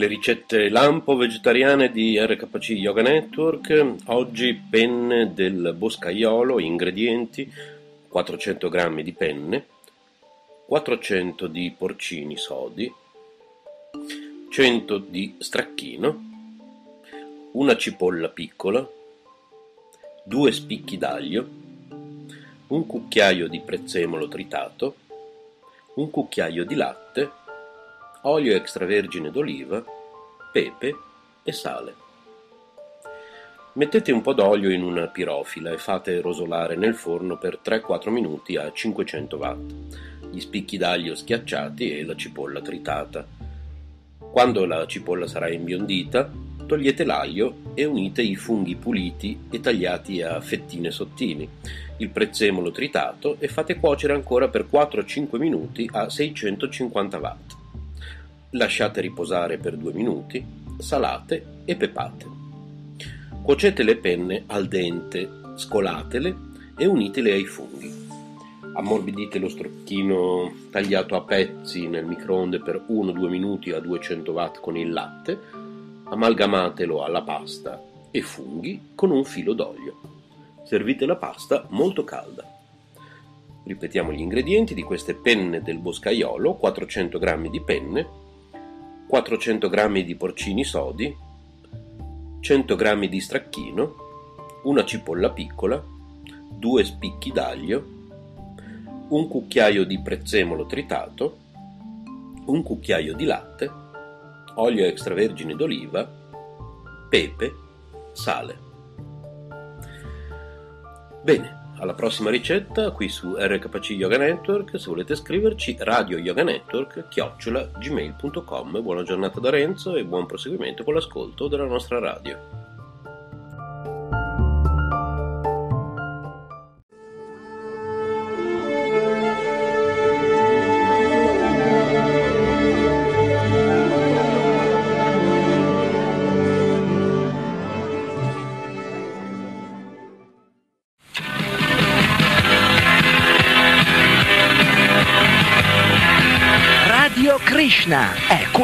Le ricette lampo vegetariane di RKC Yoga Network, oggi penne del boscaiolo, ingredienti 400 g di penne, 400 di porcini sodi, 100 di stracchino, una cipolla piccola, due spicchi d'aglio, un cucchiaio di prezzemolo tritato, un cucchiaio di latte, olio extravergine d'oliva, pepe e sale. Mettete un po' d'olio in una pirofila e fate rosolare nel forno per 3-4 minuti a 500 watt, gli spicchi d'aglio schiacciati e la cipolla tritata. Quando la cipolla sarà imbiondita, togliete l'aglio e unite i funghi puliti e tagliati a fettine sottili, il prezzemolo tritato e fate cuocere ancora per 4-5 minuti a 650 watt. Lasciate riposare per due minuti, salate e pepate. Cuocete le penne al dente, scolatele e unitele ai funghi. Ammorbidite lo strocchino tagliato a pezzi nel microonde per 1-2 minuti a 200 watt con il latte, amalgamatelo alla pasta e funghi con un filo d'olio. Servite la pasta molto calda. Ripetiamo gli ingredienti di queste penne del boscaiolo, 400 g di penne, 400 g di porcini sodi, 100 g di stracchino, una cipolla piccola, due spicchi d'aglio, un cucchiaio di prezzemolo tritato, un cucchiaio di latte, olio extravergine d'oliva, pepe, sale. Bene, alla prossima ricetta qui su RKC Yoga Network. Se volete scriverci, Radio Yoga Network, chiocciola gmail.com. Buona giornata da Renzo e buon proseguimento con l'ascolto della nostra radio.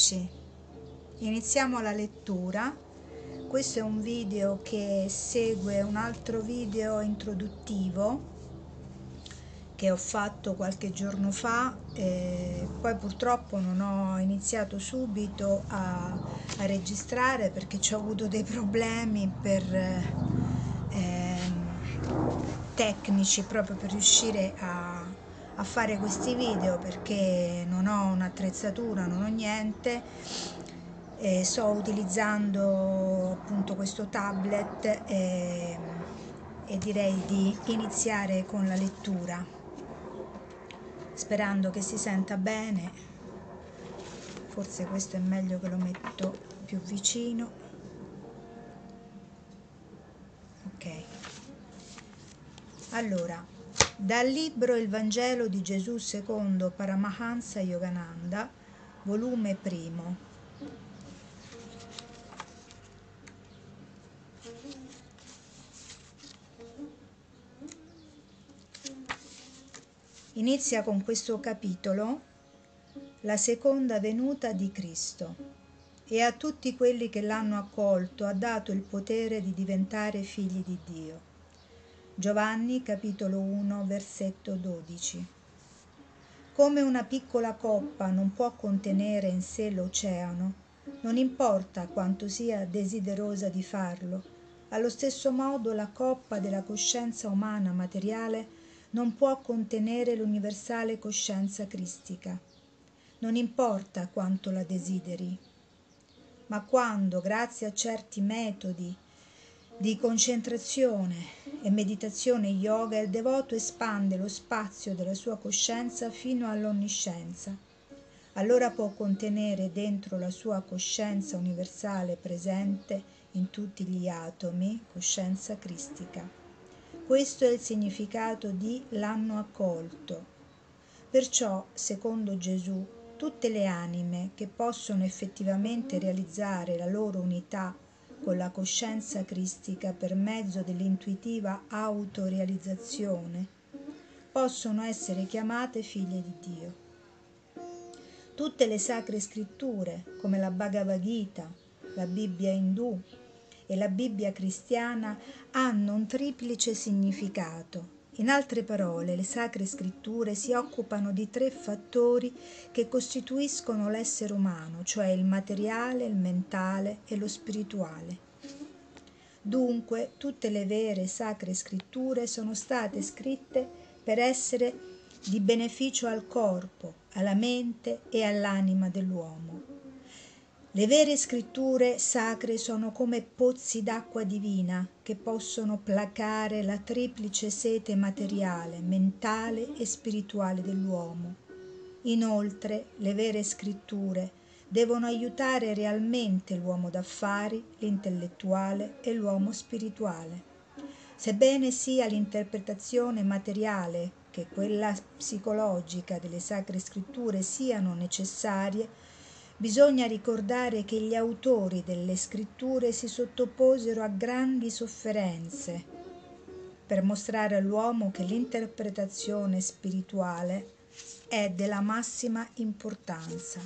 Eccoci, iniziamo la lettura. Questo è un video che segue un altro video introduttivo che ho fatto qualche giorno fa, e poi purtroppo non ho iniziato subito a, a registrare perché ho avuto dei problemi per, eh, tecnici proprio per riuscire a a fare questi video perché non ho un'attrezzatura, non ho niente e sto utilizzando appunto questo tablet e, e direi di iniziare con la lettura sperando che si senta bene. Forse questo è meglio che lo metto più vicino. Ok. Allora dal libro Il Vangelo di Gesù secondo Paramahansa Yogananda, volume primo. Inizia con questo capitolo la seconda venuta di Cristo e a tutti quelli che l'hanno accolto ha dato il potere di diventare figli di Dio. Giovanni capitolo 1 versetto 12. Come una piccola coppa non può contenere in sé l'oceano, non importa quanto sia desiderosa di farlo, allo stesso modo la coppa della coscienza umana materiale non può contenere l'universale coscienza cristica. Non importa quanto la desideri, ma quando, grazie a certi metodi di concentrazione e meditazione yoga, il devoto espande lo spazio della sua coscienza fino all'onniscienza, allora può contenere dentro la sua coscienza universale presente in tutti gli atomi coscienza cristica. Questo è il significato di l'hanno accolto. Perciò, secondo Gesù, tutte le anime che possono effettivamente realizzare la loro unità con la coscienza cristica per mezzo dell'intuitiva autorealizzazione possono essere chiamate figlie di Dio. Tutte le sacre scritture, come la Bhagavad Gita, la Bibbia indù e la Bibbia cristiana, hanno un triplice significato in altre parole, le sacre scritture si occupano di tre fattori che costituiscono l'essere umano, cioè il materiale, il mentale e lo spirituale. Dunque, tutte le vere sacre scritture sono state scritte per essere di beneficio al corpo, alla mente e all'anima dell'uomo. Le vere scritture sacre sono come pozzi d'acqua divina che possono placare la triplice sete materiale, mentale e spirituale dell'uomo. Inoltre, le vere scritture devono aiutare realmente l'uomo d'affari, l'intellettuale e l'uomo spirituale. Sebbene sia l'interpretazione materiale che quella psicologica delle sacre scritture siano necessarie, Bisogna ricordare che gli autori delle scritture si sottoposero a grandi sofferenze per mostrare all'uomo che l'interpretazione spirituale è della massima importanza.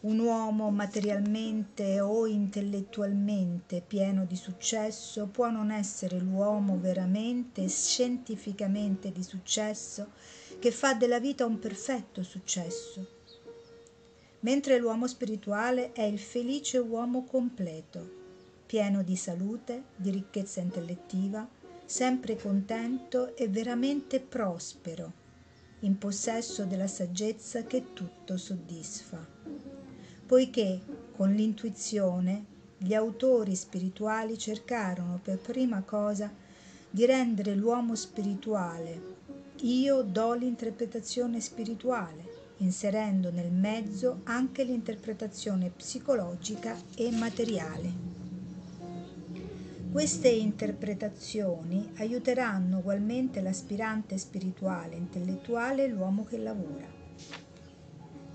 Un uomo materialmente o intellettualmente pieno di successo può non essere l'uomo veramente e scientificamente di successo che fa della vita un perfetto successo mentre l'uomo spirituale è il felice uomo completo, pieno di salute, di ricchezza intellettiva, sempre contento e veramente prospero, in possesso della saggezza che tutto soddisfa. Poiché con l'intuizione gli autori spirituali cercarono per prima cosa di rendere l'uomo spirituale. Io do l'interpretazione spirituale inserendo nel mezzo anche l'interpretazione psicologica e materiale. Queste interpretazioni aiuteranno ugualmente l'aspirante spirituale, intellettuale e l'uomo che lavora.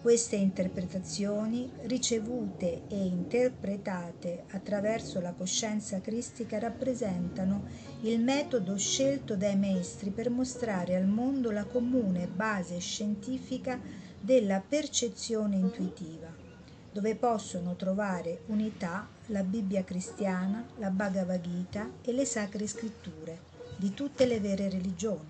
Queste interpretazioni, ricevute e interpretate attraverso la coscienza cristica, rappresentano il metodo scelto dai maestri per mostrare al mondo la comune base scientifica della percezione intuitiva, dove possono trovare unità la Bibbia cristiana, la Bhagavad Gita e le sacre scritture di tutte le vere religioni.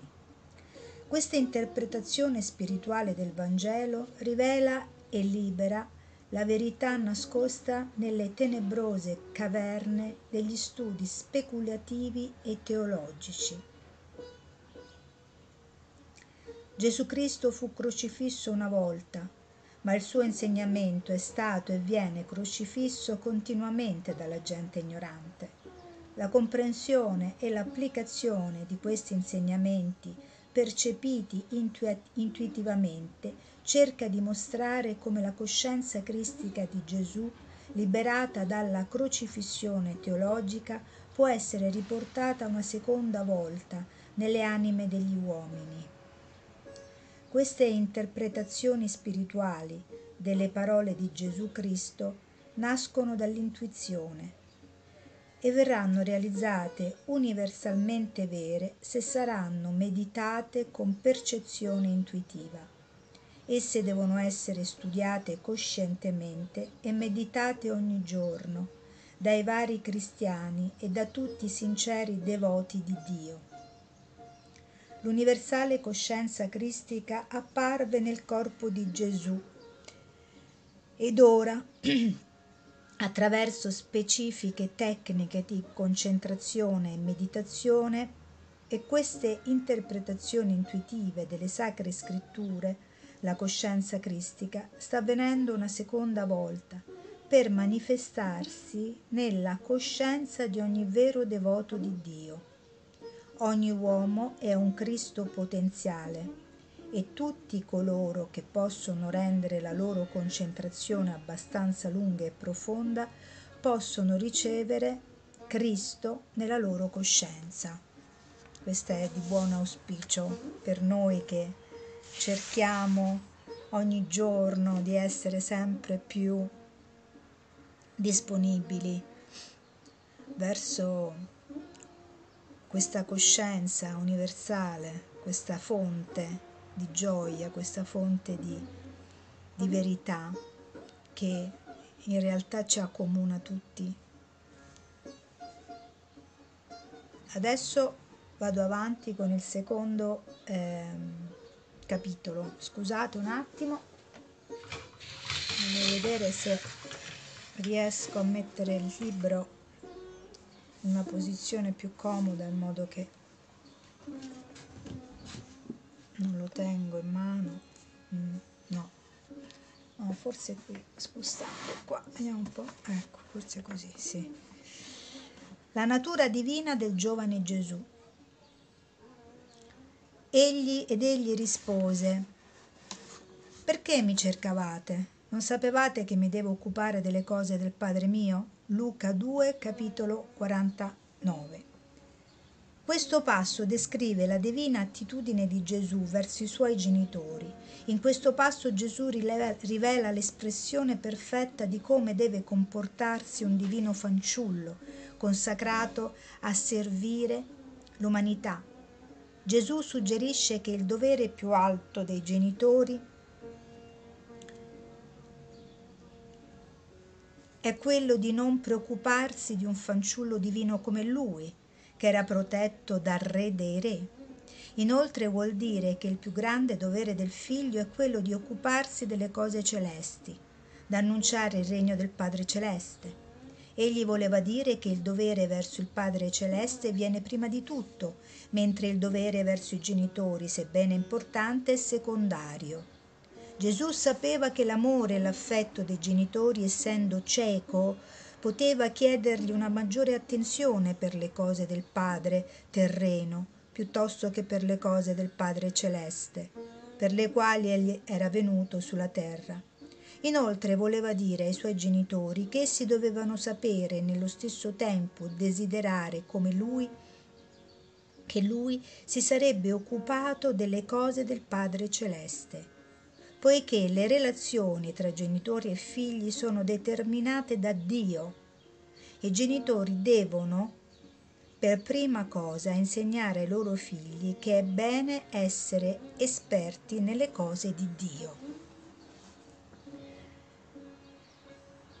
Questa interpretazione spirituale del Vangelo rivela e libera la verità nascosta nelle tenebrose caverne degli studi speculativi e teologici Gesù Cristo fu crocifisso una volta, ma il suo insegnamento è stato e viene crocifisso continuamente dalla gente ignorante. La comprensione e l'applicazione di questi insegnamenti percepiti intuitivamente cerca di mostrare come la coscienza cristica di Gesù, liberata dalla crocifissione teologica, può essere riportata una seconda volta nelle anime degli uomini. Queste interpretazioni spirituali delle parole di Gesù Cristo nascono dall'intuizione e verranno realizzate universalmente vere se saranno meditate con percezione intuitiva. Esse devono essere studiate coscientemente e meditate ogni giorno dai vari cristiani e da tutti i sinceri devoti di Dio. L'universale coscienza cristica apparve nel corpo di Gesù ed ora, attraverso specifiche tecniche di concentrazione e meditazione e queste interpretazioni intuitive delle sacre scritture, la coscienza cristica sta avvenendo una seconda volta per manifestarsi nella coscienza di ogni vero devoto di Dio. Ogni uomo è un Cristo potenziale e tutti coloro che possono rendere la loro concentrazione abbastanza lunga e profonda possono ricevere Cristo nella loro coscienza. Questo è di buon auspicio per noi che cerchiamo ogni giorno di essere sempre più disponibili verso questa coscienza universale, questa fonte di gioia, questa fonte di, di verità che in realtà ci accomuna tutti. Adesso vado avanti con il secondo ehm, capitolo. Scusate un attimo, voglio vedere se riesco a mettere il libro una posizione più comoda in modo che non lo tengo in mano. Mm, no. No forse qui spostando qua vediamo un po' ecco forse così sì. La natura divina del giovane Gesù. Egli ed egli rispose perché mi cercavate? Non sapevate che mi devo occupare delle cose del Padre mio? Luca 2, capitolo 49. Questo passo descrive la divina attitudine di Gesù verso i suoi genitori. In questo passo Gesù rivela l'espressione perfetta di come deve comportarsi un divino fanciullo, consacrato a servire l'umanità. Gesù suggerisce che il dovere più alto dei genitori è quello di non preoccuparsi di un fanciullo divino come lui, che era protetto dal re dei re. Inoltre vuol dire che il più grande dovere del figlio è quello di occuparsi delle cose celesti, da annunciare il regno del Padre Celeste. Egli voleva dire che il dovere verso il Padre Celeste viene prima di tutto, mentre il dovere verso i genitori, sebbene importante, è secondario. Gesù sapeva che l'amore e l'affetto dei genitori, essendo cieco, poteva chiedergli una maggiore attenzione per le cose del Padre terreno piuttosto che per le cose del Padre celeste, per le quali egli era venuto sulla terra. Inoltre voleva dire ai suoi genitori che essi dovevano sapere e nello stesso tempo desiderare come lui che lui si sarebbe occupato delle cose del Padre celeste, poiché le relazioni tra genitori e figli sono determinate da Dio. I genitori devono per prima cosa insegnare ai loro figli che è bene essere esperti nelle cose di Dio.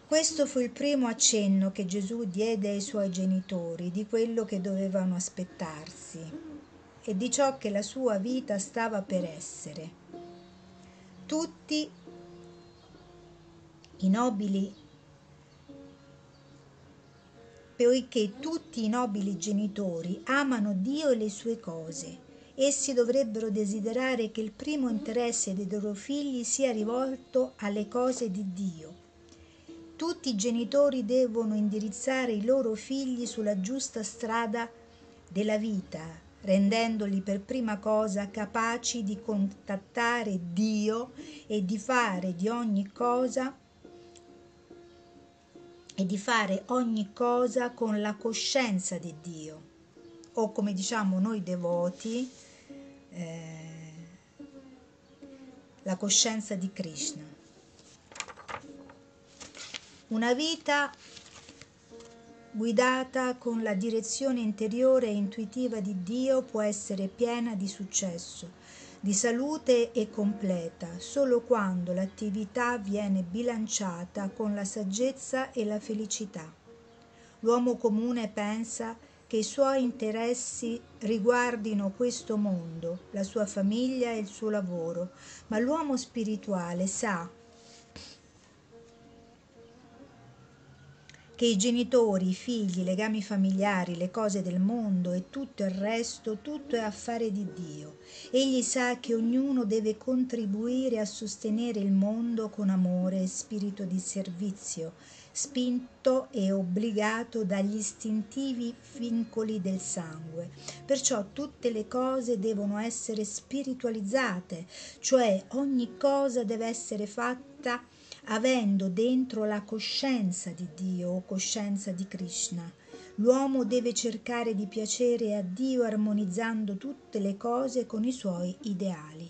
Questo fu il primo accenno che Gesù diede ai suoi genitori di quello che dovevano aspettarsi e di ciò che la sua vita stava per essere. Tutti i nobili poiché tutti i nobili genitori amano Dio e le sue cose. Essi dovrebbero desiderare che il primo interesse dei loro figli sia rivolto alle cose di Dio. Tutti i genitori devono indirizzare i loro figli sulla giusta strada della vita, rendendoli per prima cosa capaci di contattare Dio e di fare di ogni cosa e di fare ogni cosa con la coscienza di Dio o come diciamo noi devoti eh, la coscienza di Krishna. Una vita guidata con la direzione interiore e intuitiva di Dio può essere piena di successo, di salute e completa solo quando l'attività viene bilanciata con la saggezza e la felicità. L'uomo comune pensa che i suoi interessi riguardino questo mondo, la sua famiglia e il suo lavoro, ma l'uomo spirituale sa che i genitori, i figli, i legami familiari, le cose del mondo e tutto il resto, tutto è affare di Dio. Egli sa che ognuno deve contribuire a sostenere il mondo con amore e spirito di servizio, spinto e obbligato dagli istintivi vincoli del sangue. Perciò tutte le cose devono essere spiritualizzate, cioè ogni cosa deve essere fatta avendo dentro la coscienza di Dio o coscienza di Krishna. L'uomo deve cercare di piacere a Dio armonizzando tutte le cose con i suoi ideali.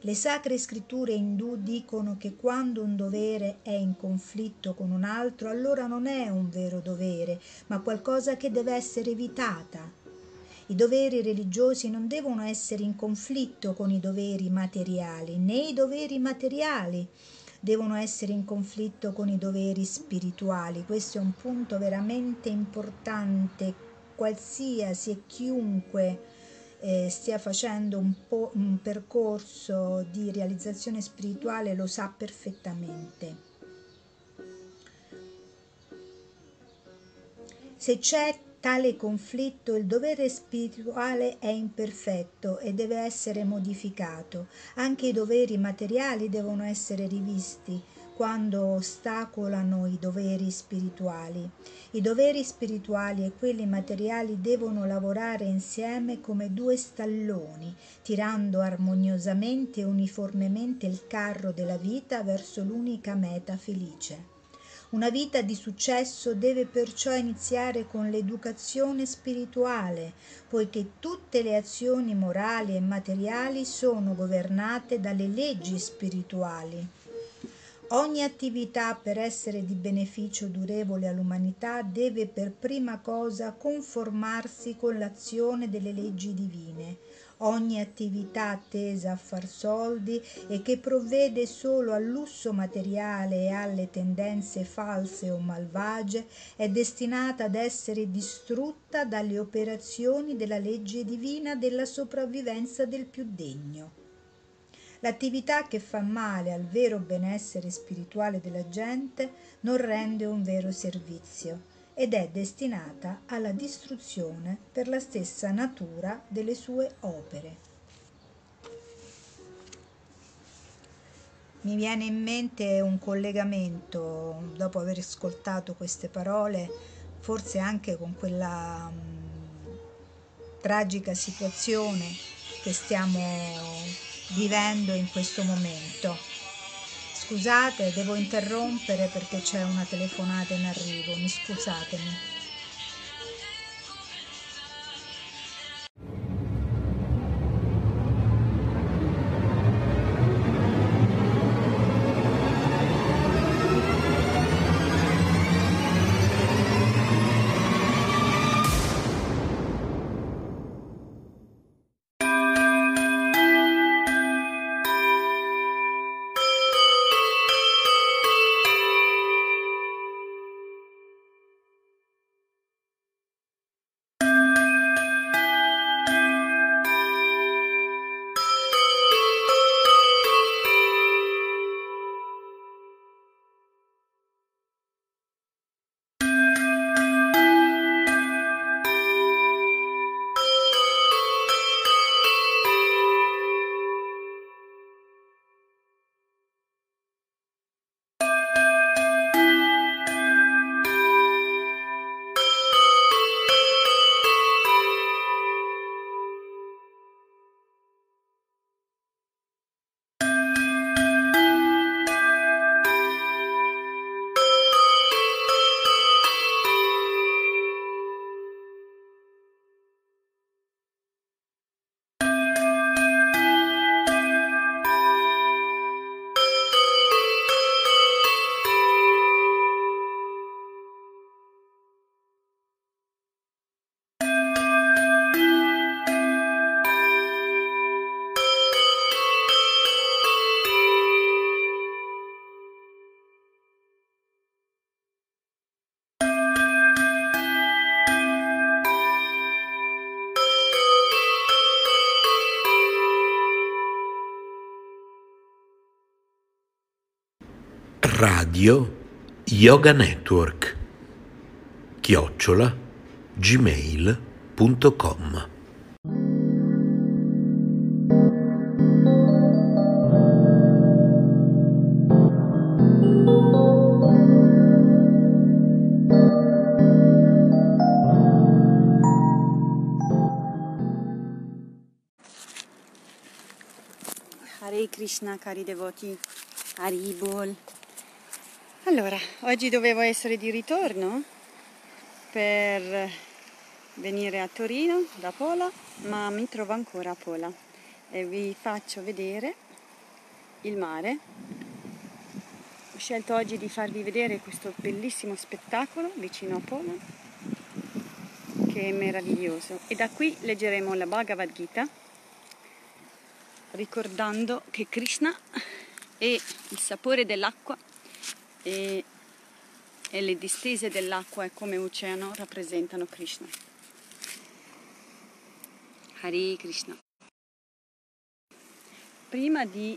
Le sacre scritture indù dicono che quando un dovere è in conflitto con un altro, allora non è un vero dovere, ma qualcosa che deve essere evitata. I doveri religiosi non devono essere in conflitto con i doveri materiali, né i doveri materiali devono essere in conflitto con i doveri spirituali. Questo è un punto veramente importante, qualsiasi e chiunque eh, stia facendo un, po', un percorso di realizzazione spirituale lo sa perfettamente. Se c'è tale conflitto il dovere spirituale è imperfetto e deve essere modificato. Anche i doveri materiali devono essere rivisti quando ostacolano i doveri spirituali. I doveri spirituali e quelli materiali devono lavorare insieme come due stalloni, tirando armoniosamente e uniformemente il carro della vita verso l'unica meta felice. Una vita di successo deve perciò iniziare con l'educazione spirituale, poiché tutte le azioni morali e materiali sono governate dalle leggi spirituali. Ogni attività per essere di beneficio durevole all'umanità deve per prima cosa conformarsi con l'azione delle leggi divine ogni attività tesa a far soldi e che provvede solo al lusso materiale e alle tendenze false o malvagie è destinata ad essere distrutta dalle operazioni della legge divina della sopravvivenza del più degno. L'attività che fa male al vero benessere spirituale della gente non rende un vero servizio ed è destinata alla distruzione per la stessa natura delle sue opere. Mi viene in mente un collegamento, dopo aver ascoltato queste parole, forse anche con quella mh, tragica situazione che stiamo vivendo in questo momento Scusate, devo interrompere perché c'è una telefonata in arrivo, mi scusatemi. Radio Yoga Network chiocciola gmail.com Hare Krishna cari devoti, Haribol. Allora, oggi dovevo essere di ritorno per venire a Torino da Pola, ma mi trovo ancora a Pola e vi faccio vedere il mare. Ho scelto oggi di farvi vedere questo bellissimo spettacolo vicino a Pola, che è meraviglioso. E da qui leggeremo la Bhagavad Gita ricordando che Krishna è il sapore dell'acqua e, e le distese dell'acqua come oceano rappresentano Krishna. Hare Krishna. Prima di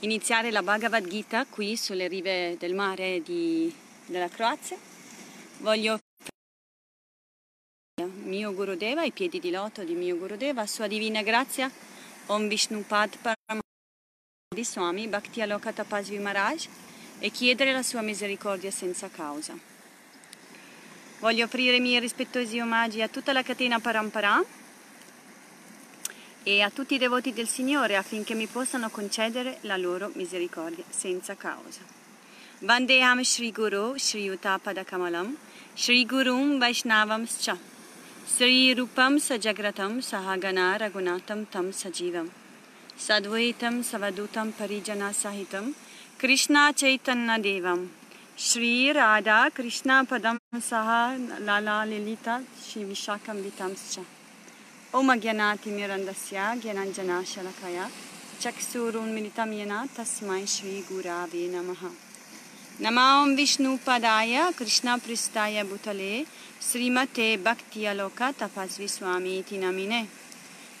iniziare la Bhagavad Gita qui sulle rive del mare di, della Croazia, voglio mio Gurudeva, i piedi di loto di mio Gurudeva, sua divina grazia Om Vishnupad di Swami Bhakti Aloka Tapasvi Maharaj e chiedere la sua misericordia senza causa. Voglio aprire i miei rispettosi omaggi a tutta la catena Parampara e a tutti i devoti del Signore affinché mi possano concedere la loro misericordia senza causa. Vandeham Sri Guru Sri Uttapadakamalam Sri Gurum Vaishnavam Scha Sri Rupam Sajagratam Sahagana Ragunatam Tam Sajivam Sadvaitam Savadutam Parijana Sahitam कृष्णाचैतन्यदेवं श्रीराधा कृष्णपदं सह ललालिता श्रीविशाखम्बितंश्च ॐ ज्ञानातिमिरन्दस्य ज्ञानञ्जनाशलकया चक्षुरुन्मिलितं येन तस्मै श्रीगुरावे नमः नमां विष्णुपदाय कृष्णपृष्ठाय भूतले श्रीमते भक्तियलोका तपस्वी स्वामी इति नमिने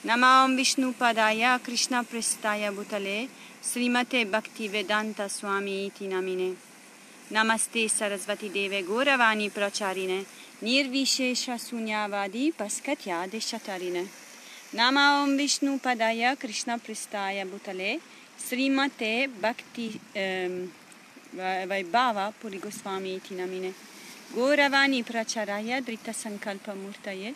नमां विष्णुपदाय कृष्णपृष्ठाय भूतले Srimate Bhaktivedanta Swami iti namine. Namaste Sarasvati Deve Goravani Pracharine. Nirvishesha Sunyavadi Paskatya Deshatarine. Nama Om Vishnu Padaya Krishna Pristaya Bhutale. Srimate Bhakti um, Vaibhava Puri Goswami iti namine. Goravani Pracharaya Drita Sankalpa Murtaye.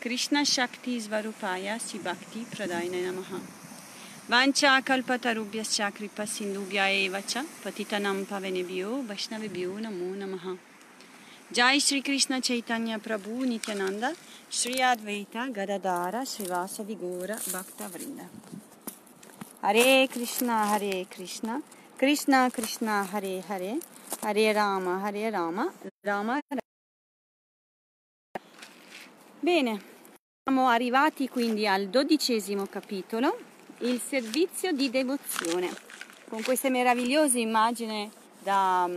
Krishna Shakti Svarupaya Sibhakti Pradayane Namaha. Vancha Kalpatarubhyascha Kripa Sindubhya Evacha Patitanam Pavenebhyo Vaishnavibhyo Namo Namaha. Jai Shri Krishna Chaitanya Prabhu Nityananda Shri Advaita Gadadara Srivasa Gora Bhakta Vrinda. Hare Krishna Hare Krishna Krishna Krishna Hare Hare Hare Rama Hare Rama Rama Bene, siamo arrivati quindi al dodicesimo capitolo, il servizio di devozione, con queste meravigliose immagini da,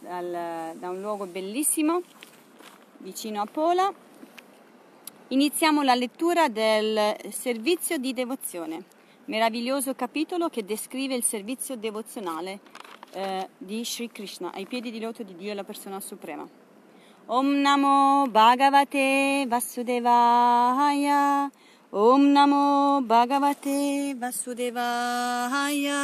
dal, da un luogo bellissimo vicino a Pola. Iniziamo la lettura del servizio di devozione meraviglioso capitolo che descrive il servizio devozionale eh, di Sri Krishna ai piedi di loto di Dio, la persona suprema. Om Namo Bhagavate Vasudevaya Om Namo Bhagavate Vasudevaya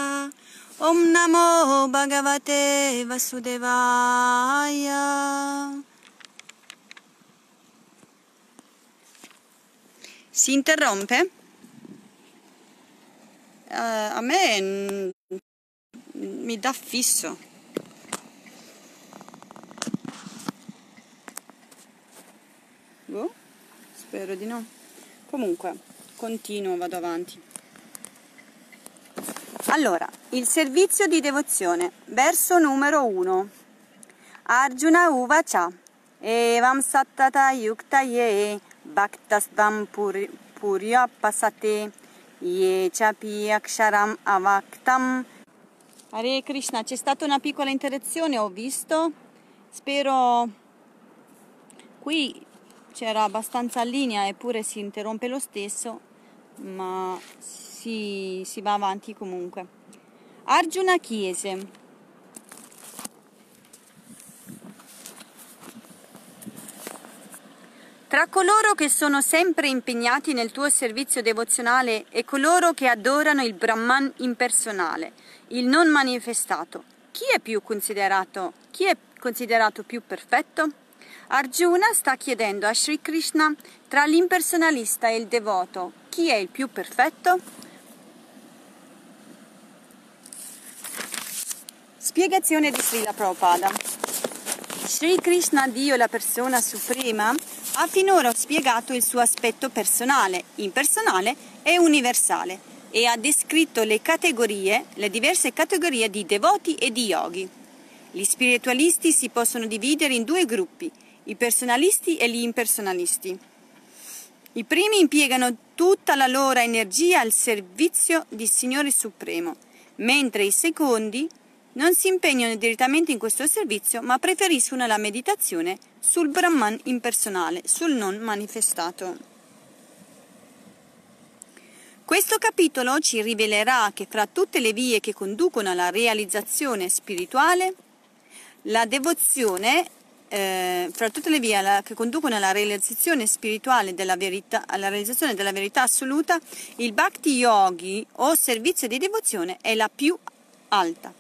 Om Namo Bhagavate Vasudevaya Si interrompe? uh, a me mi dà fisso. Boh, spero di no. Comunque, continuo, vado avanti. Allora, il servizio di devozione, verso numero 1. Arjuna Uvacha, Evam Sattata Yuktaye Bhaktasvam Purya Pasate Ye chapi aksharam avaktam. Hare Krishna, c'è stata una piccola interruzione, ho visto. Spero qui c'era abbastanza linea eppure si interrompe lo stesso, ma si, si va avanti comunque. Arjuna Chiese. Tra coloro che sono sempre impegnati nel tuo servizio devozionale e coloro che adorano il Brahman impersonale, il non manifestato, chi è più considerato, chi è considerato più perfetto? Arjuna sta chiedendo a Sri Krishna tra l'impersonalista e il devoto, chi è il più perfetto? Spiegazione di Srila Prabhupada. Sri Krishna, Dio, la persona suprema, ha finora spiegato il suo aspetto personale, impersonale e universale e ha descritto le categorie, le diverse categorie di devoti e di yogi. Gli spiritualisti si possono dividere in due gruppi, i personalisti e gli impersonalisti. I primi impiegano tutta la loro energia al servizio del Signore Supremo, mentre i secondi non si impegnano direttamente in questo servizio, ma preferiscono la meditazione sul Brahman impersonale, sul non manifestato. Questo capitolo ci rivelerà che fra tutte le vie che conducono alla realizzazione spirituale, la devozione, eh, fra tutte le vie la, che conducono alla realizzazione spirituale della verità, alla realizzazione della verità assoluta, il Bhakti Yogi o servizio di devozione è la più alta.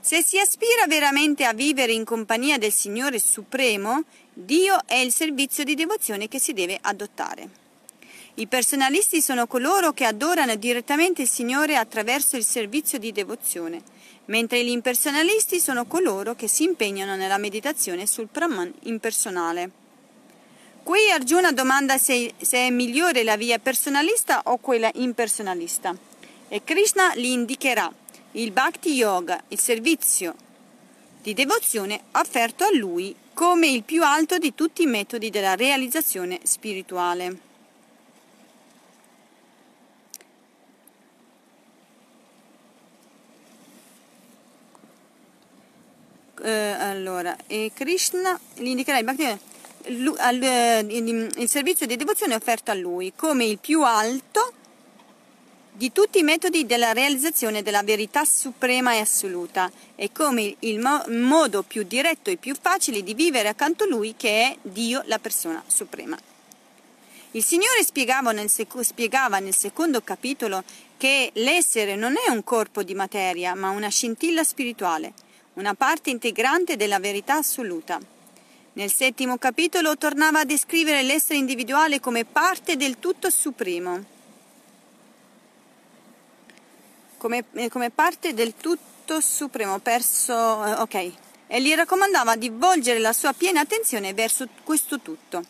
Se si aspira veramente a vivere in compagnia del Signore Supremo, Dio è il servizio di devozione che si deve adottare. I personalisti sono coloro che adorano direttamente il Signore attraverso il servizio di devozione, mentre gli impersonalisti sono coloro che si impegnano nella meditazione sul Brahman impersonale. Qui Arjuna domanda se, se è migliore la via personalista o quella impersonalista e Krishna gli indicherà il Bhakti Yoga, il servizio di devozione offerto a lui come il più alto di tutti i metodi della realizzazione spirituale. Eh, allora, e Krishna indicherà il Bhakti Yoga il servizio di devozione offerto a lui come il più alto di tutti i metodi della realizzazione della verità suprema e assoluta e come il mo- modo più diretto e più facile di vivere accanto a lui che è Dio la persona suprema. Il Signore spiegava nel, spiegava nel secondo capitolo che l'essere non è un corpo di materia ma una scintilla spirituale, una parte integrante della verità assoluta. Nel settimo capitolo tornava a descrivere l'essere individuale come parte del tutto supremo come, eh, come parte del tutto supremo perso, eh, ok, e gli raccomandava di volgere la sua piena attenzione verso questo tutto.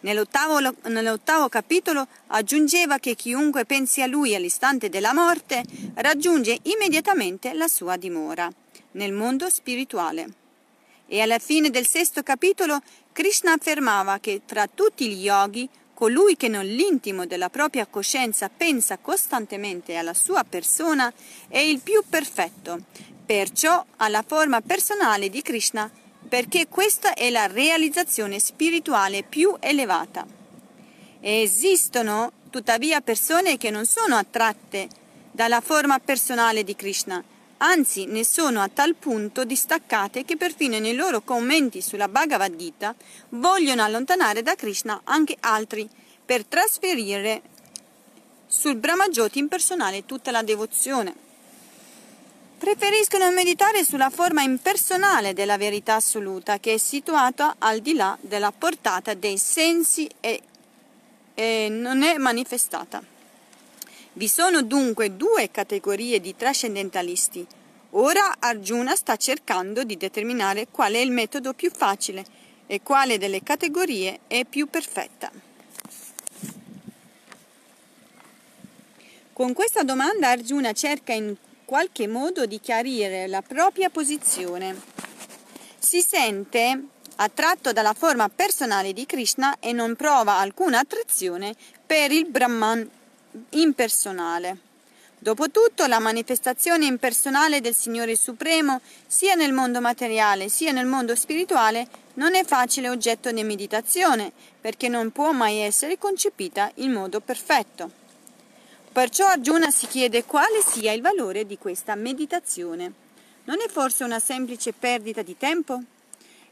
Nell'ottavo, nell'ottavo, capitolo aggiungeva che chiunque pensi a lui all'istante della morte raggiunge immediatamente la sua dimora nel mondo spirituale. E alla fine del sesto capitolo Krishna affermava che tra tutti gli yogi Colui che nell'intimo della propria coscienza pensa costantemente alla sua persona è il più perfetto, perciò ha la forma personale di Krishna, perché questa è la realizzazione spirituale più elevata. Esistono tuttavia persone che non sono attratte dalla forma personale di Krishna, anzi ne sono a tal punto distaccate che perfino nei loro commenti sulla Bhagavad Gita vogliono allontanare da Krishna anche altri per trasferire sul Brahmajoti impersonale tutta la devozione. Preferiscono meditare sulla forma impersonale della verità assoluta che è situata al di là della portata dei sensi e, e non è manifestata. Vi sono dunque due categorie di trascendentalisti. Ora Arjuna sta cercando di determinare qual è il metodo più facile e quale delle categorie è più perfetta. Con questa domanda Arjuna cerca in qualche modo di chiarire la propria posizione. Si sente attratto dalla forma personale di Krishna e non prova alcuna attrazione per il Brahman impersonale. Dopotutto la manifestazione impersonale del Signore Supremo, sia nel mondo materiale sia nel mondo spirituale, non è facile oggetto di meditazione, perché non può mai essere concepita in modo perfetto. Perciò Arjuna si chiede quale sia il valore di questa meditazione. Non è forse una semplice perdita di tempo?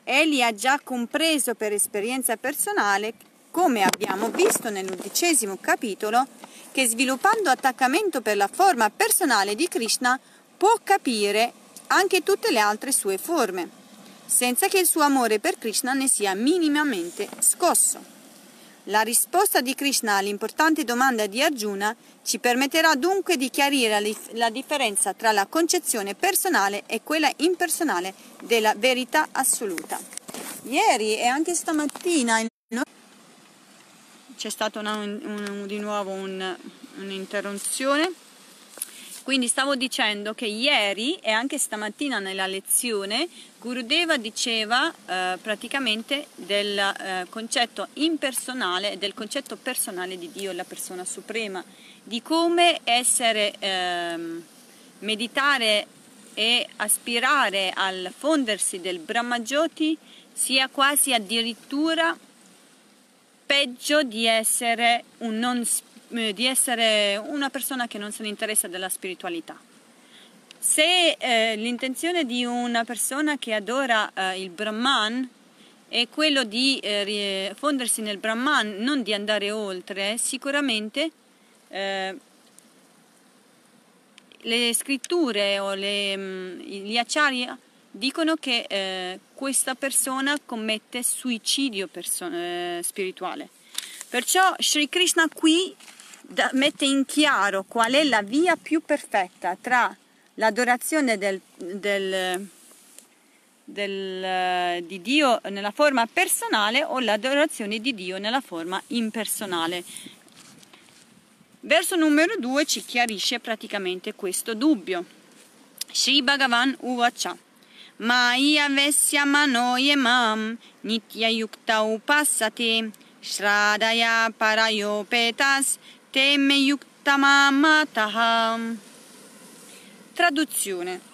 Egli ha già compreso per esperienza personale come abbiamo visto nell'undicesimo capitolo, che sviluppando attaccamento per la forma personale di Krishna può capire anche tutte le altre sue forme, senza che il suo amore per Krishna ne sia minimamente scosso. La risposta di Krishna all'importante domanda di Arjuna ci permetterà dunque di chiarire la differenza tra la concezione personale e quella impersonale della verità assoluta. Ieri e anche stamattina c'è stata una, un, di nuovo un, un'interruzione. Quindi stavo dicendo che ieri e anche stamattina nella lezione Gurudeva diceva eh, praticamente del eh, concetto impersonale, del concetto personale di Dio, la persona suprema, di come essere, eh, meditare e aspirare al fondersi del Brahmajoti sia quasi addirittura peggio di essere un non eh, di essere una persona che non se ne interessa della spiritualità. Se eh, l'intenzione di una persona che adora eh, il Brahman è quello di eh, fondersi nel Brahman, non di andare oltre, sicuramente eh, le scritture o le, mm, gli acciari dicono che eh, questa persona commette suicidio person- spirituale. Perciò Sri Krishna qui da, mette in chiaro qual è la via più perfetta tra l'adorazione del, del, del, di Dio nella forma personale o l'adorazione di Dio nella forma impersonale. Verso numero 2 ci chiarisce praticamente questo dubbio. Sri Bhagavan Uvacha Maya Vesya Manoye Mam Nitya Yukta Upassate Shradaya Parayopetas teme yuktamamataha. Traduzione.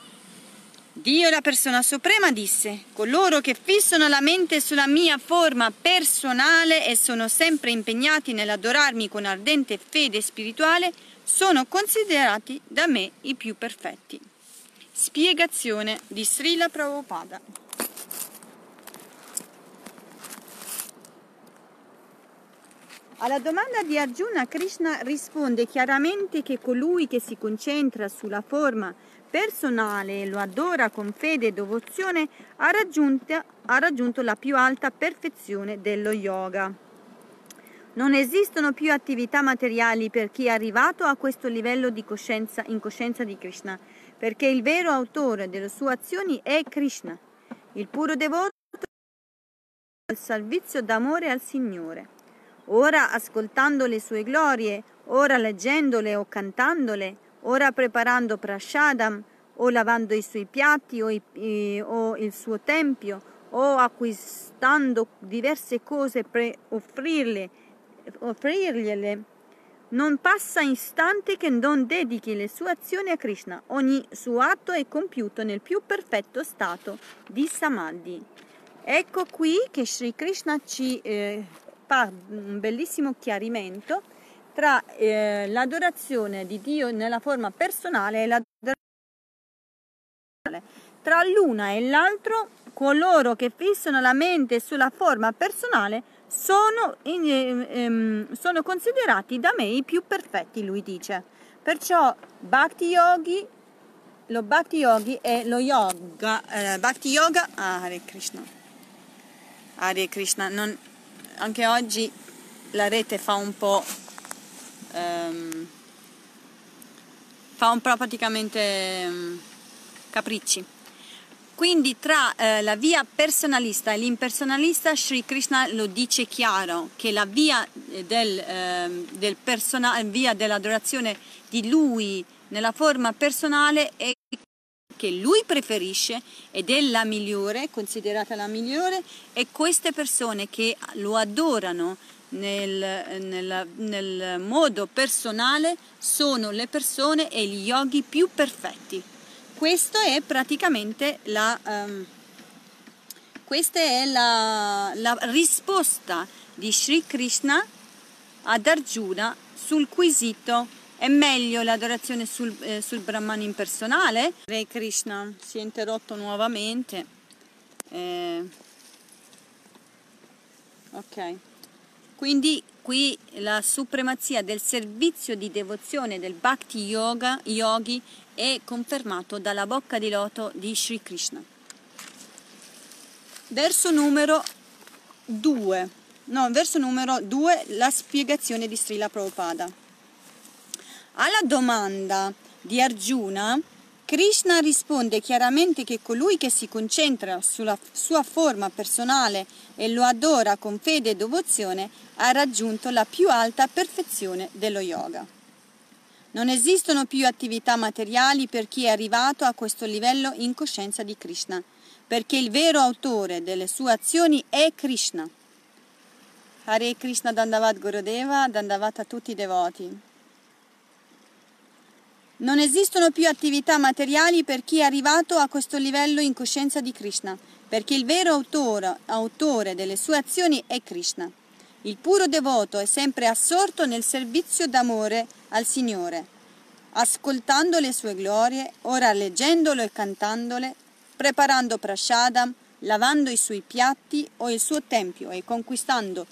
Dio, la persona suprema, disse, coloro che fissano la mente sulla mia forma personale e sono sempre impegnati nell'adorarmi con ardente fede spirituale, sono considerati da me i più perfetti. Spiegazione di Srila Prabhupada. Alla domanda di Arjuna, Krishna risponde chiaramente che colui che si concentra sulla forma personale e lo adora con fede e devozione ha raggiunto, ha raggiunto la più alta perfezione dello yoga. Non esistono più attività materiali per chi è arrivato a questo livello di coscienza in coscienza di Krishna, perché il vero autore delle sue azioni è Krishna. Il puro devoto il servizio d'amore al Signore ora ascoltando le sue glorie, ora leggendole o cantandole, ora preparando prashadam, o lavando i suoi piatti o, i, o il suo tempio, o acquistando diverse cose per offrirle, offrirgliele. Non passa istante che non dedichi le sue azioni a Krishna. Ogni suo atto è compiuto nel più perfetto stato di Samadhi. Ecco qui che Sri Krishna ci eh, fa un bellissimo chiarimento tra eh, l'adorazione di Dio nella forma personale e l'adorazione tra l'una e l'altro coloro che fissano la mente sulla forma personale sono, in, ehm, sono considerati da me i più perfetti, lui dice. Perciò Bhakti Yogi, lo Bhakti Yogi è lo yoga, eh, Bhakti Yoga, ah, Hare Krishna, Hare Krishna, non, anche oggi la rete fa un po' um, fa un po' praticamente um, capricci quindi tra eh, la via personalista e l'impersonalista Sri Krishna lo dice chiaro che la via, eh, del, eh, del persona, via dell'adorazione di lui nella forma personale è che lui preferisce ed è la migliore, considerata la migliore, e queste persone che lo adorano nel, nel, nel modo personale sono le persone e gli yogi più perfetti. Questa è praticamente la, um, questa è la, la risposta di Sri Krishna ad Arjuna sul quesito è meglio l'adorazione sul, eh, sul Brahman impersonale? Re Krishna si è interrotto nuovamente. Eh, ok. Quindi qui la supremazia del servizio di devozione del Bhakti Yoga, Yogi è confermato dalla bocca di loto di Sri Krishna. Verso numero 2, no, verso numero 2 la spiegazione di Srila Prabhupada. Alla domanda di Arjuna, Krishna risponde chiaramente che colui che si concentra sulla sua forma personale e lo adora con fede e devozione ha raggiunto la più alta perfezione dello yoga. Non esistono più attività materiali per chi è arrivato a questo livello in coscienza di Krishna, perché il vero autore delle sue azioni è Krishna. Hare Krishna Dandavat Gurudeva, Dandavat a tutti i devoti. Non esistono più attività materiali per chi è arrivato a questo livello in coscienza di Krishna, perché il vero autore, autore delle sue azioni è Krishna. Il puro devoto è sempre assorto nel servizio d'amore al Signore, ascoltando le sue glorie, ora leggendolo e cantandole, preparando prashadam, lavando i suoi piatti o il suo tempio e conquistando,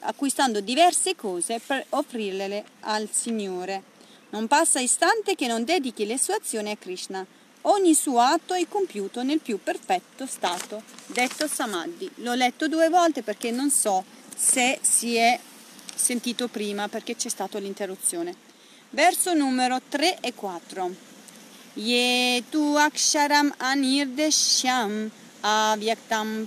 acquistando diverse cose per offrirle al Signore. Non passa istante che non dedichi le sue azioni a Krishna. Ogni suo atto è compiuto nel più perfetto stato, detto Samadhi. L'ho letto due volte perché non so se si è sentito prima perché c'è stata l'interruzione. Verso numero 3 e 4. Ye tu aksharam anirdeshyam avyaktam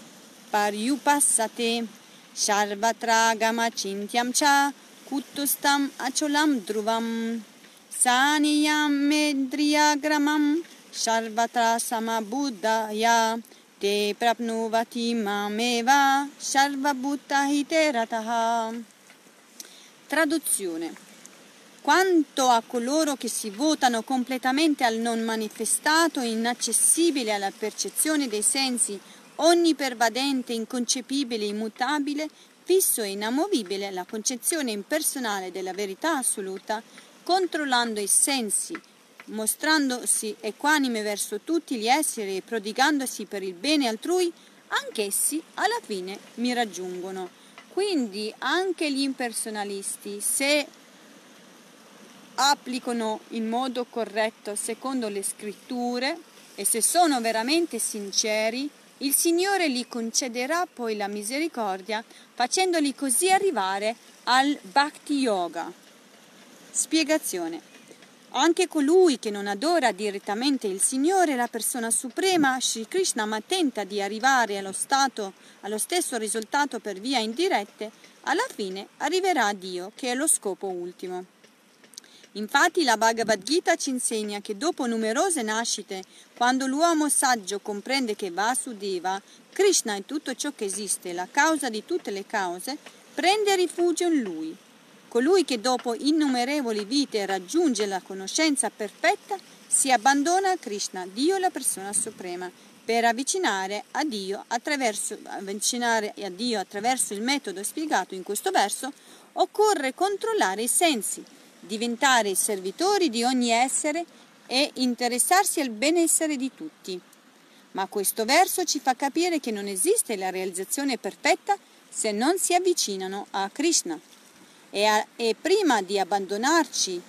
paryupassate sharvatragama cintyam cha kuttustam acholam Saniyam medriyagramam sarvatra samabuddhaya te prapnuvati mameva sarvabhutta hiterataha. Traduzione. Quanto a coloro che si votano completamente al non manifestato, inaccessibile alla percezione dei sensi, onnipervadente, inconcepibile, immutabile, fisso e inamovibile, alla concezione impersonale della verità assoluta, controllando i sensi, mostrandosi equanime verso tutti gli esseri e prodigandosi per il bene altrui, anch'essi alla fine mi raggiungono. Quindi anche gli impersonalisti, se applicano in modo corretto secondo le scritture e se sono veramente sinceri, il Signore gli concederà poi la misericordia facendoli così arrivare al Bhakti Yoga. Spiegazione. Anche colui che non adora direttamente il Signore, la persona suprema, Sri Krishna, ma tenta di arrivare allo, stato, allo stesso risultato per via indirette, alla fine arriverà a Dio, che è lo scopo ultimo. Infatti la Bhagavad Gita ci insegna che dopo numerose nascite, quando l'uomo saggio comprende che Vasudeva, Krishna è tutto ciò che esiste, la causa di tutte le cause, prende rifugio in lui. Colui che dopo innumerevoli vite raggiunge la conoscenza perfetta si abbandona a Krishna, Dio la persona suprema, per avvicinare a Dio attraverso, avvicinare a Dio attraverso il metodo spiegato in questo verso, occorre controllare i sensi, diventare servitori di ogni essere e interessarsi al benessere di tutti. Ma questo verso ci fa capire che non esiste la realizzazione perfetta se non si avvicinano a Krishna e, a, e prima di abbandonarci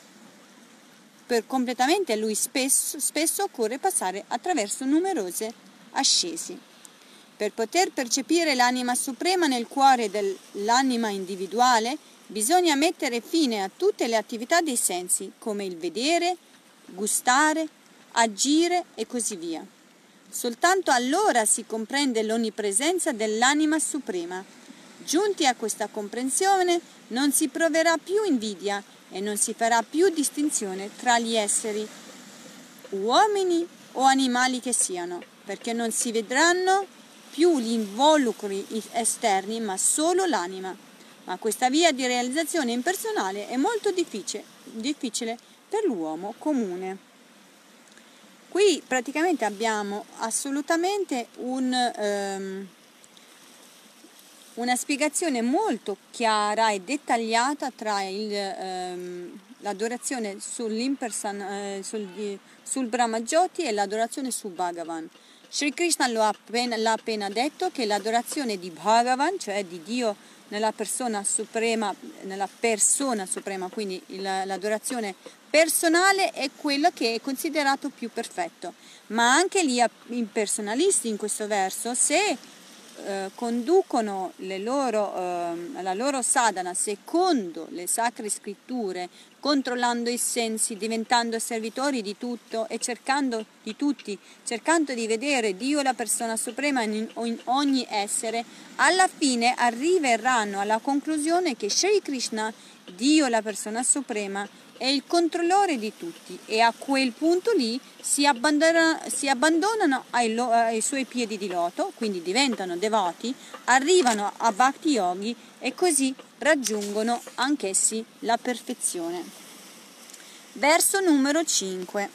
per completamente a lui spesso, spesso occorre passare attraverso numerose ascesi. Per poter percepire l'anima suprema nel cuore dell'anima individuale, bisogna mettere fine a tutte le attività dei sensi, come il vedere, gustare, agire e così via. Soltanto allora si comprende l'onnipresenza dell'anima suprema Giunti a questa comprensione non si proverà più invidia e non si farà più distinzione tra gli esseri, uomini o animali che siano, perché non si vedranno più gli involucri esterni, ma solo l'anima. Ma questa via di realizzazione impersonale è molto difficile, difficile per l'uomo comune. Qui praticamente abbiamo assolutamente un... Um, una spiegazione molto chiara e dettagliata tra il, ehm, l'adorazione sull'imperson, eh, sul, sul Brahmajoti e l'adorazione su Bhagavan. Sri Krishna ha appena, l'ha appena detto che l'adorazione di Bhagavan, cioè di Dio nella persona suprema, nella persona suprema, quindi il, l'adorazione personale è quello che è considerato più perfetto. Ma anche gli impersonalisti in questo verso, se eh, conducono loro, eh, la loro sadhana secondo le sacre scritture, controllando i sensi, diventando servitori di tutto e cercando di tutti, cercando di vedere Dio la persona suprema in, in ogni essere, alla fine arriveranno alla conclusione che Sri Krishna, Dio la persona suprema, è il controllore di tutti e a quel punto lì si, abbandona, si abbandonano ai, lo, ai, suoi piedi di loto, quindi diventano devoti, arrivano a Bhakti Yogi e così raggiungono anch'essi la perfezione. Verso numero 5.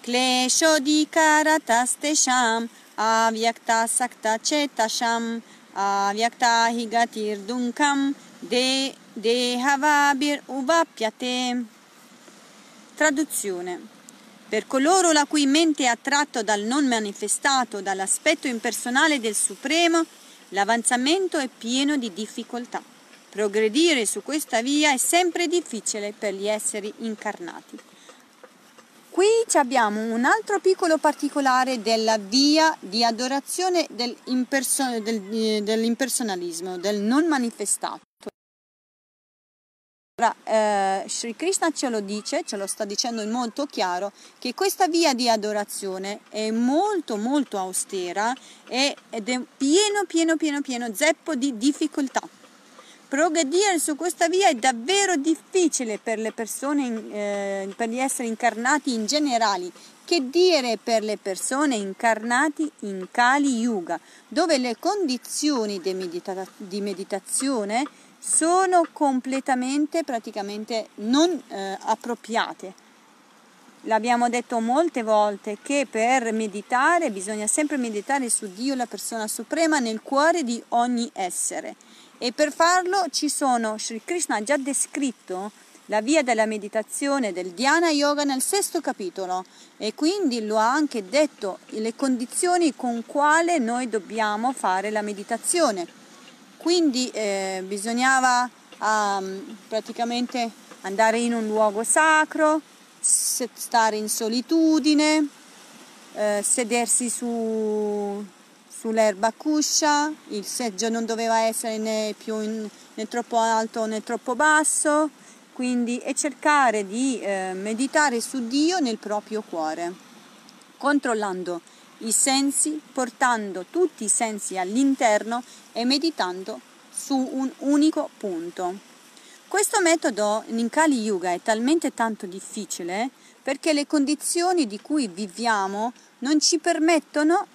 Klesho di karatastesham avyakta sakta cetasham avyakta higatir dunkam de Dehavabir Uvapyate. Traduzione. Per coloro la cui mente è attratto dal non manifestato, dall'aspetto impersonale del Supremo, l'avanzamento è pieno di difficoltà. Progredire su questa via è sempre difficile per gli esseri incarnati. Qui abbiamo un altro piccolo particolare della via di adorazione dell'imperson- del, dell'impersonalismo, del non manifestato. Ora, eh, Sri Krishna ce lo dice, ce lo sta dicendo in molto chiaro, che questa via di adorazione è molto molto austera ed è pieno pieno pieno pieno zeppo di difficoltà. Progredire su questa via è davvero difficile per le persone, eh, per gli esseri incarnati in generale, che dire per le persone incarnati in Kali Yuga, dove le condizioni di, medita- di meditazione sono completamente, praticamente non eh, appropriate. L'abbiamo detto molte volte che per meditare bisogna sempre meditare su Dio, la persona suprema, nel cuore di ogni essere. E per farlo ci sono, Sri Krishna ha già descritto la via della meditazione del Dhyana Yoga nel sesto capitolo e quindi lo ha anche detto le condizioni con quale noi dobbiamo fare la meditazione. Quindi eh, bisognava um, praticamente andare in un luogo sacro, stare in solitudine, eh, sedersi su, sull'erba cuscia, il seggio non doveva essere né in, né troppo alto né troppo basso, quindi e cercare di eh, meditare su Dio nel proprio cuore, controllando i sensi, portando tutti i sensi all'interno e meditando su un unico punto. Questo metodo in Kali Yuga è talmente tanto difficile perché le condizioni di cui viviamo non ci permettono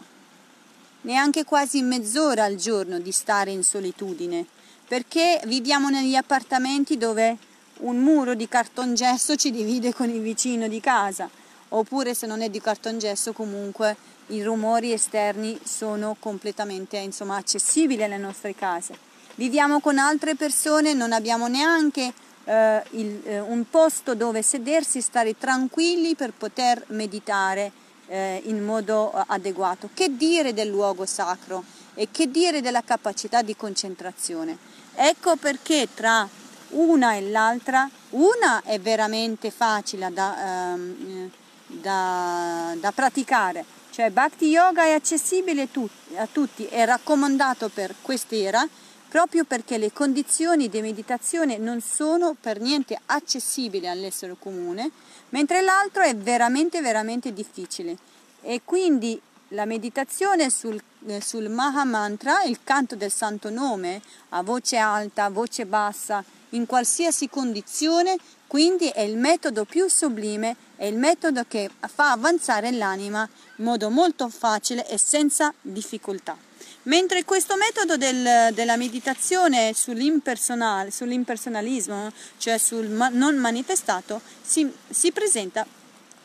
neanche quasi mezz'ora al giorno di stare in solitudine, perché viviamo negli appartamenti dove un muro di cartongesso ci divide con il vicino di casa, oppure se non è di cartongesso comunque i rumori esterni sono completamente insomma, accessibili alle nostre case. Viviamo con altre persone, non abbiamo neanche eh, il, eh, un posto dove sedersi, stare tranquilli per poter meditare eh, in modo eh, adeguato. Che dire del luogo sacro e che dire della capacità di concentrazione? Ecco perché tra una e l'altra, una è veramente facile da, ehm, da, da praticare, cioè Bhakti Yoga è accessibile a tutti, è raccomandato per quest'era proprio perché le condizioni di meditazione non sono per niente accessibili all'essere comune, mentre l'altro è veramente veramente difficile. E quindi la meditazione sul, eh, sul Maha Mantra, il canto del santo nome, a voce alta, a voce bassa, in qualsiasi condizione, quindi è il metodo più sublime, è il metodo che fa avanzare l'anima in modo molto facile e senza difficoltà. Mentre questo metodo del, della meditazione sull'impersonalismo, cioè sul ma- non manifestato, si, si presenta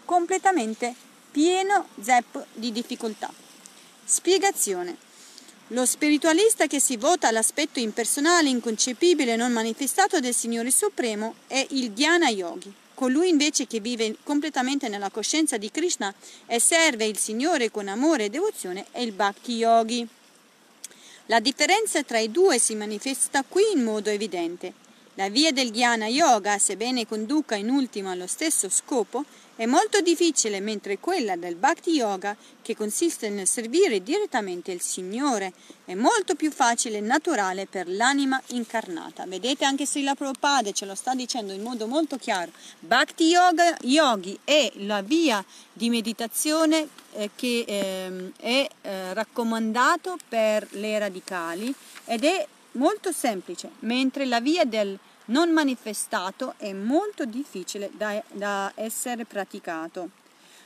completamente pieno zeppo di difficoltà. Spiegazione. Lo spiritualista che si vota all'aspetto impersonale, inconcepibile e non manifestato del Signore Supremo è il Dhyana Yogi. colui invece che vive completamente nella coscienza di Krishna e serve il Signore con amore e devozione è il Bhakti Yogi. La differenza tra i due si manifesta qui in modo evidente. La via del Jnana Yoga, sebbene conduca in ultimo allo stesso scopo, è molto difficile, mentre quella del Bhakti Yoga, che consiste nel servire direttamente il Signore, è molto più facile e naturale per l'anima incarnata. Vedete anche Srila Prabhupada ce lo sta dicendo in modo molto chiaro. Bhakti Yoga Yogi è la via di meditazione eh, che eh, è eh, raccomandato per le radicali ed è molto semplice, mentre la via del non manifestato è molto difficile da, da essere praticato.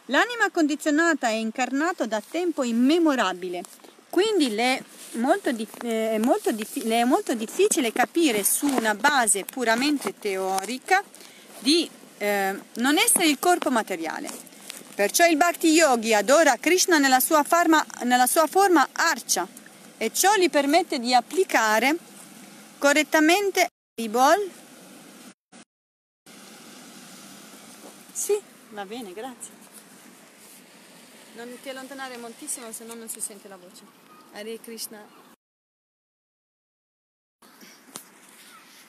L'anima condizionata è incarnata da tempo immemorabile, quindi le è, molto, eh, è molto le è molto difficile capire su una base puramente teorica di eh, non essere il corpo materiale. Perciò il Bhakti Yogi adora Krishna nella sua, forma, nella sua forma arcia e ciò gli permette di applicare correttamente Bol? Sì, va bene, grazie. Non ti allontanare moltissimo, se no non si sente la voce. Hare Krishna.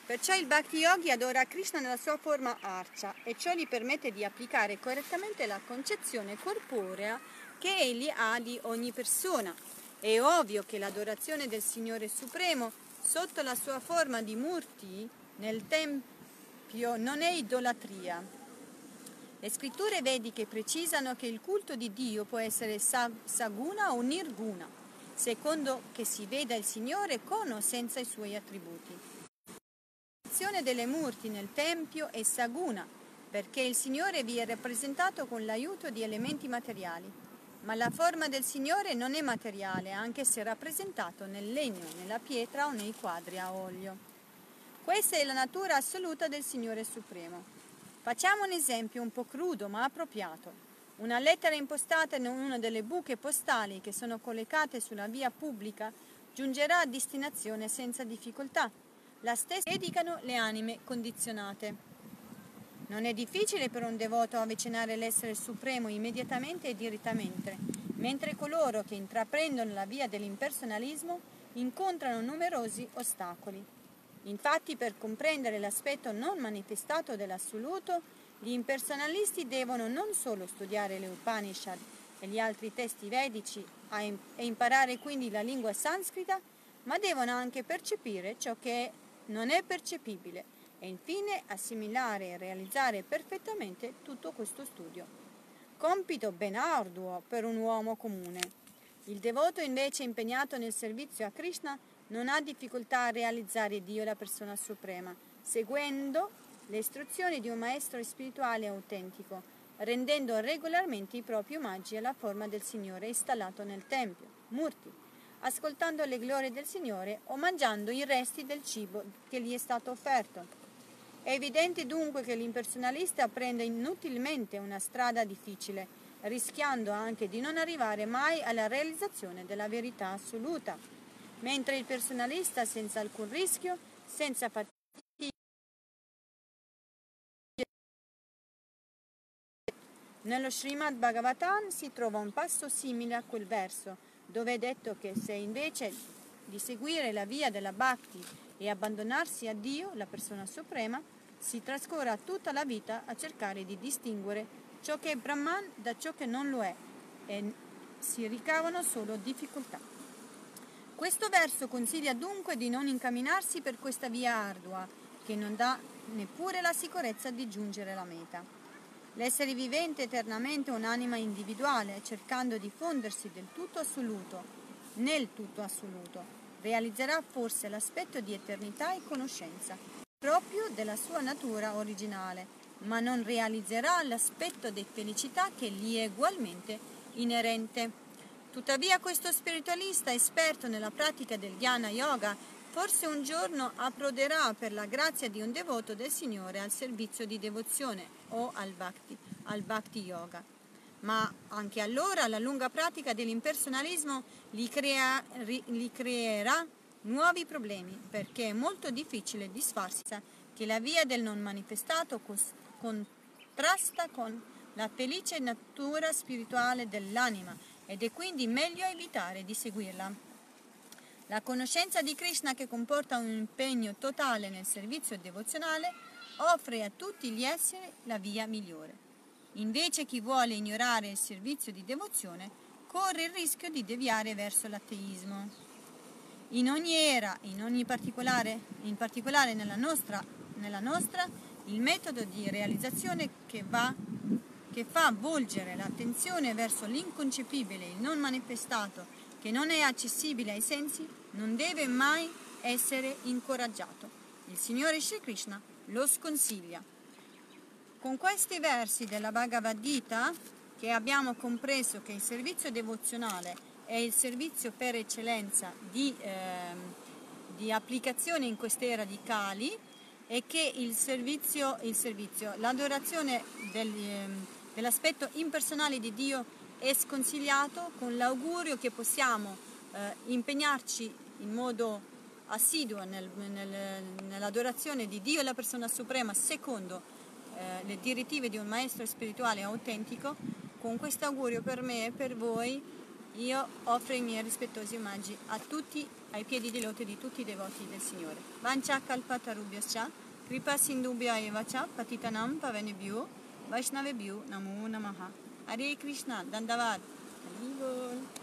Perciò il Bhakti Yogi adora Krishna nella sua forma arcia e ciò gli permette di applicare correttamente la concezione corporea che egli ha di ogni persona. È ovvio che l'adorazione del Signore Supremo sotto la sua forma di murti nel Tempio non è idolatria. Le scritture vediche precisano che il culto di Dio può essere saguna o nirguna, secondo che si veda il Signore con o senza i suoi attributi. L'azione delle murti nel Tempio è saguna, perché il Signore vi è rappresentato con l'aiuto di elementi materiali ma la forma del Signore non è materiale, anche se rappresentato nel legno, nella pietra o nei quadri a olio. Questa è la natura assoluta del Signore Supremo. Facciamo un esempio un po' crudo ma appropriato. Una lettera impostata in una delle buche postali che sono collocate sulla via pubblica giungerà a destinazione senza difficoltà. La stessa dedicano le anime condizionate. Non è difficile per un devoto avvicinare l'essere supremo immediatamente e direttamente, mentre coloro che intraprendono la via dell'impersonalismo incontrano numerosi ostacoli. Infatti, per comprendere l'aspetto non manifestato dell'assoluto, gli impersonalisti devono non solo studiare le Upanishad e gli altri testi vedici e imparare quindi la lingua sanscrita, ma devono anche percepire ciò che non è percepibile e infine assimilare e realizzare perfettamente tutto questo studio. Compito ben arduo per un uomo comune. Il devoto invece impegnato nel servizio a Krishna non ha difficoltà a realizzare Dio la persona suprema, seguendo le istruzioni di un maestro spirituale autentico, rendendo regolarmente i propri omaggi alla forma del Signore installato nel Tempio, Murti, ascoltando le glorie del Signore o mangiando i resti del cibo che gli è stato offerto. È evidente dunque che l'impersonalista prende inutilmente una strada difficile, rischiando anche di non arrivare mai alla realizzazione della verità assoluta, mentre il personalista senza alcun rischio, senza fatica, Nello Srimad Bhagavatam si trova un passo simile a quel verso, dove è detto che se invece di seguire la via della Bhakti e abbandonarsi a Dio, la persona suprema, si trascorra tutta la vita a cercare di distinguere ciò che è Brahman da ciò che non lo è e si ricavano solo difficoltà. Questo verso consiglia dunque di non incamminarsi per questa via ardua che non dà neppure la sicurezza di giungere alla meta. L'essere vivente eternamente è un'anima individuale, cercando di fondersi del tutto assoluto, nel tutto assoluto, realizzerà forse l'aspetto di eternità e conoscenza proprio della sua natura originale, ma non realizzerà l'aspetto di felicità che gli è ugualmente inerente. Tuttavia questo spiritualista esperto nella pratica del Jnana Yoga forse un giorno approderà per la grazia di un devoto del Signore al servizio di devozione o al Bhakti, al Bhakti Yoga. Ma anche allora la lunga pratica dell'impersonalismo gli, crea, gli creerà nuovi problemi perché è molto difficile disfarsi che la via del non manifestato contrasta con la felice natura spirituale dell'anima ed è quindi meglio evitare di seguirla. La conoscenza di Krishna che comporta un impegno totale nel servizio devozionale offre a tutti gli esseri la via migliore. Invece chi vuole ignorare il servizio di devozione corre il rischio di deviare verso l'atteismo. In ogni era, in ogni particolare, in particolare nella nostra, nella nostra il metodo di realizzazione che, va, che fa volgere l'attenzione verso l'inconcepibile, il non manifestato, che non è accessibile ai sensi, non deve mai essere incoraggiato. Il Signore Sri Krishna lo sconsiglia. Con questi versi della Bhagavad Gita, che abbiamo compreso che il servizio devozionale è il servizio per eccellenza di, eh, di applicazione in quest'era di Kali e che il servizio, il servizio l'adorazione del, eh, dell'aspetto impersonale di Dio è sconsigliato con l'augurio che possiamo eh, impegnarci in modo assiduo nel, nel, nell'adorazione di Dio e la persona suprema secondo eh, le direttive di un maestro spirituale autentico, con questo augurio per me e per voi io offro i miei rispettosi omaggi a tutti, ai piedi di lotte di tutti i devoti del Signore. Vancha kalpatarubhyascha, kripa sindubhya evacha, patitanam pavenebhyo, vaishnavebhyo namo namaha. Hare Krishna, Dandavad. Haribol.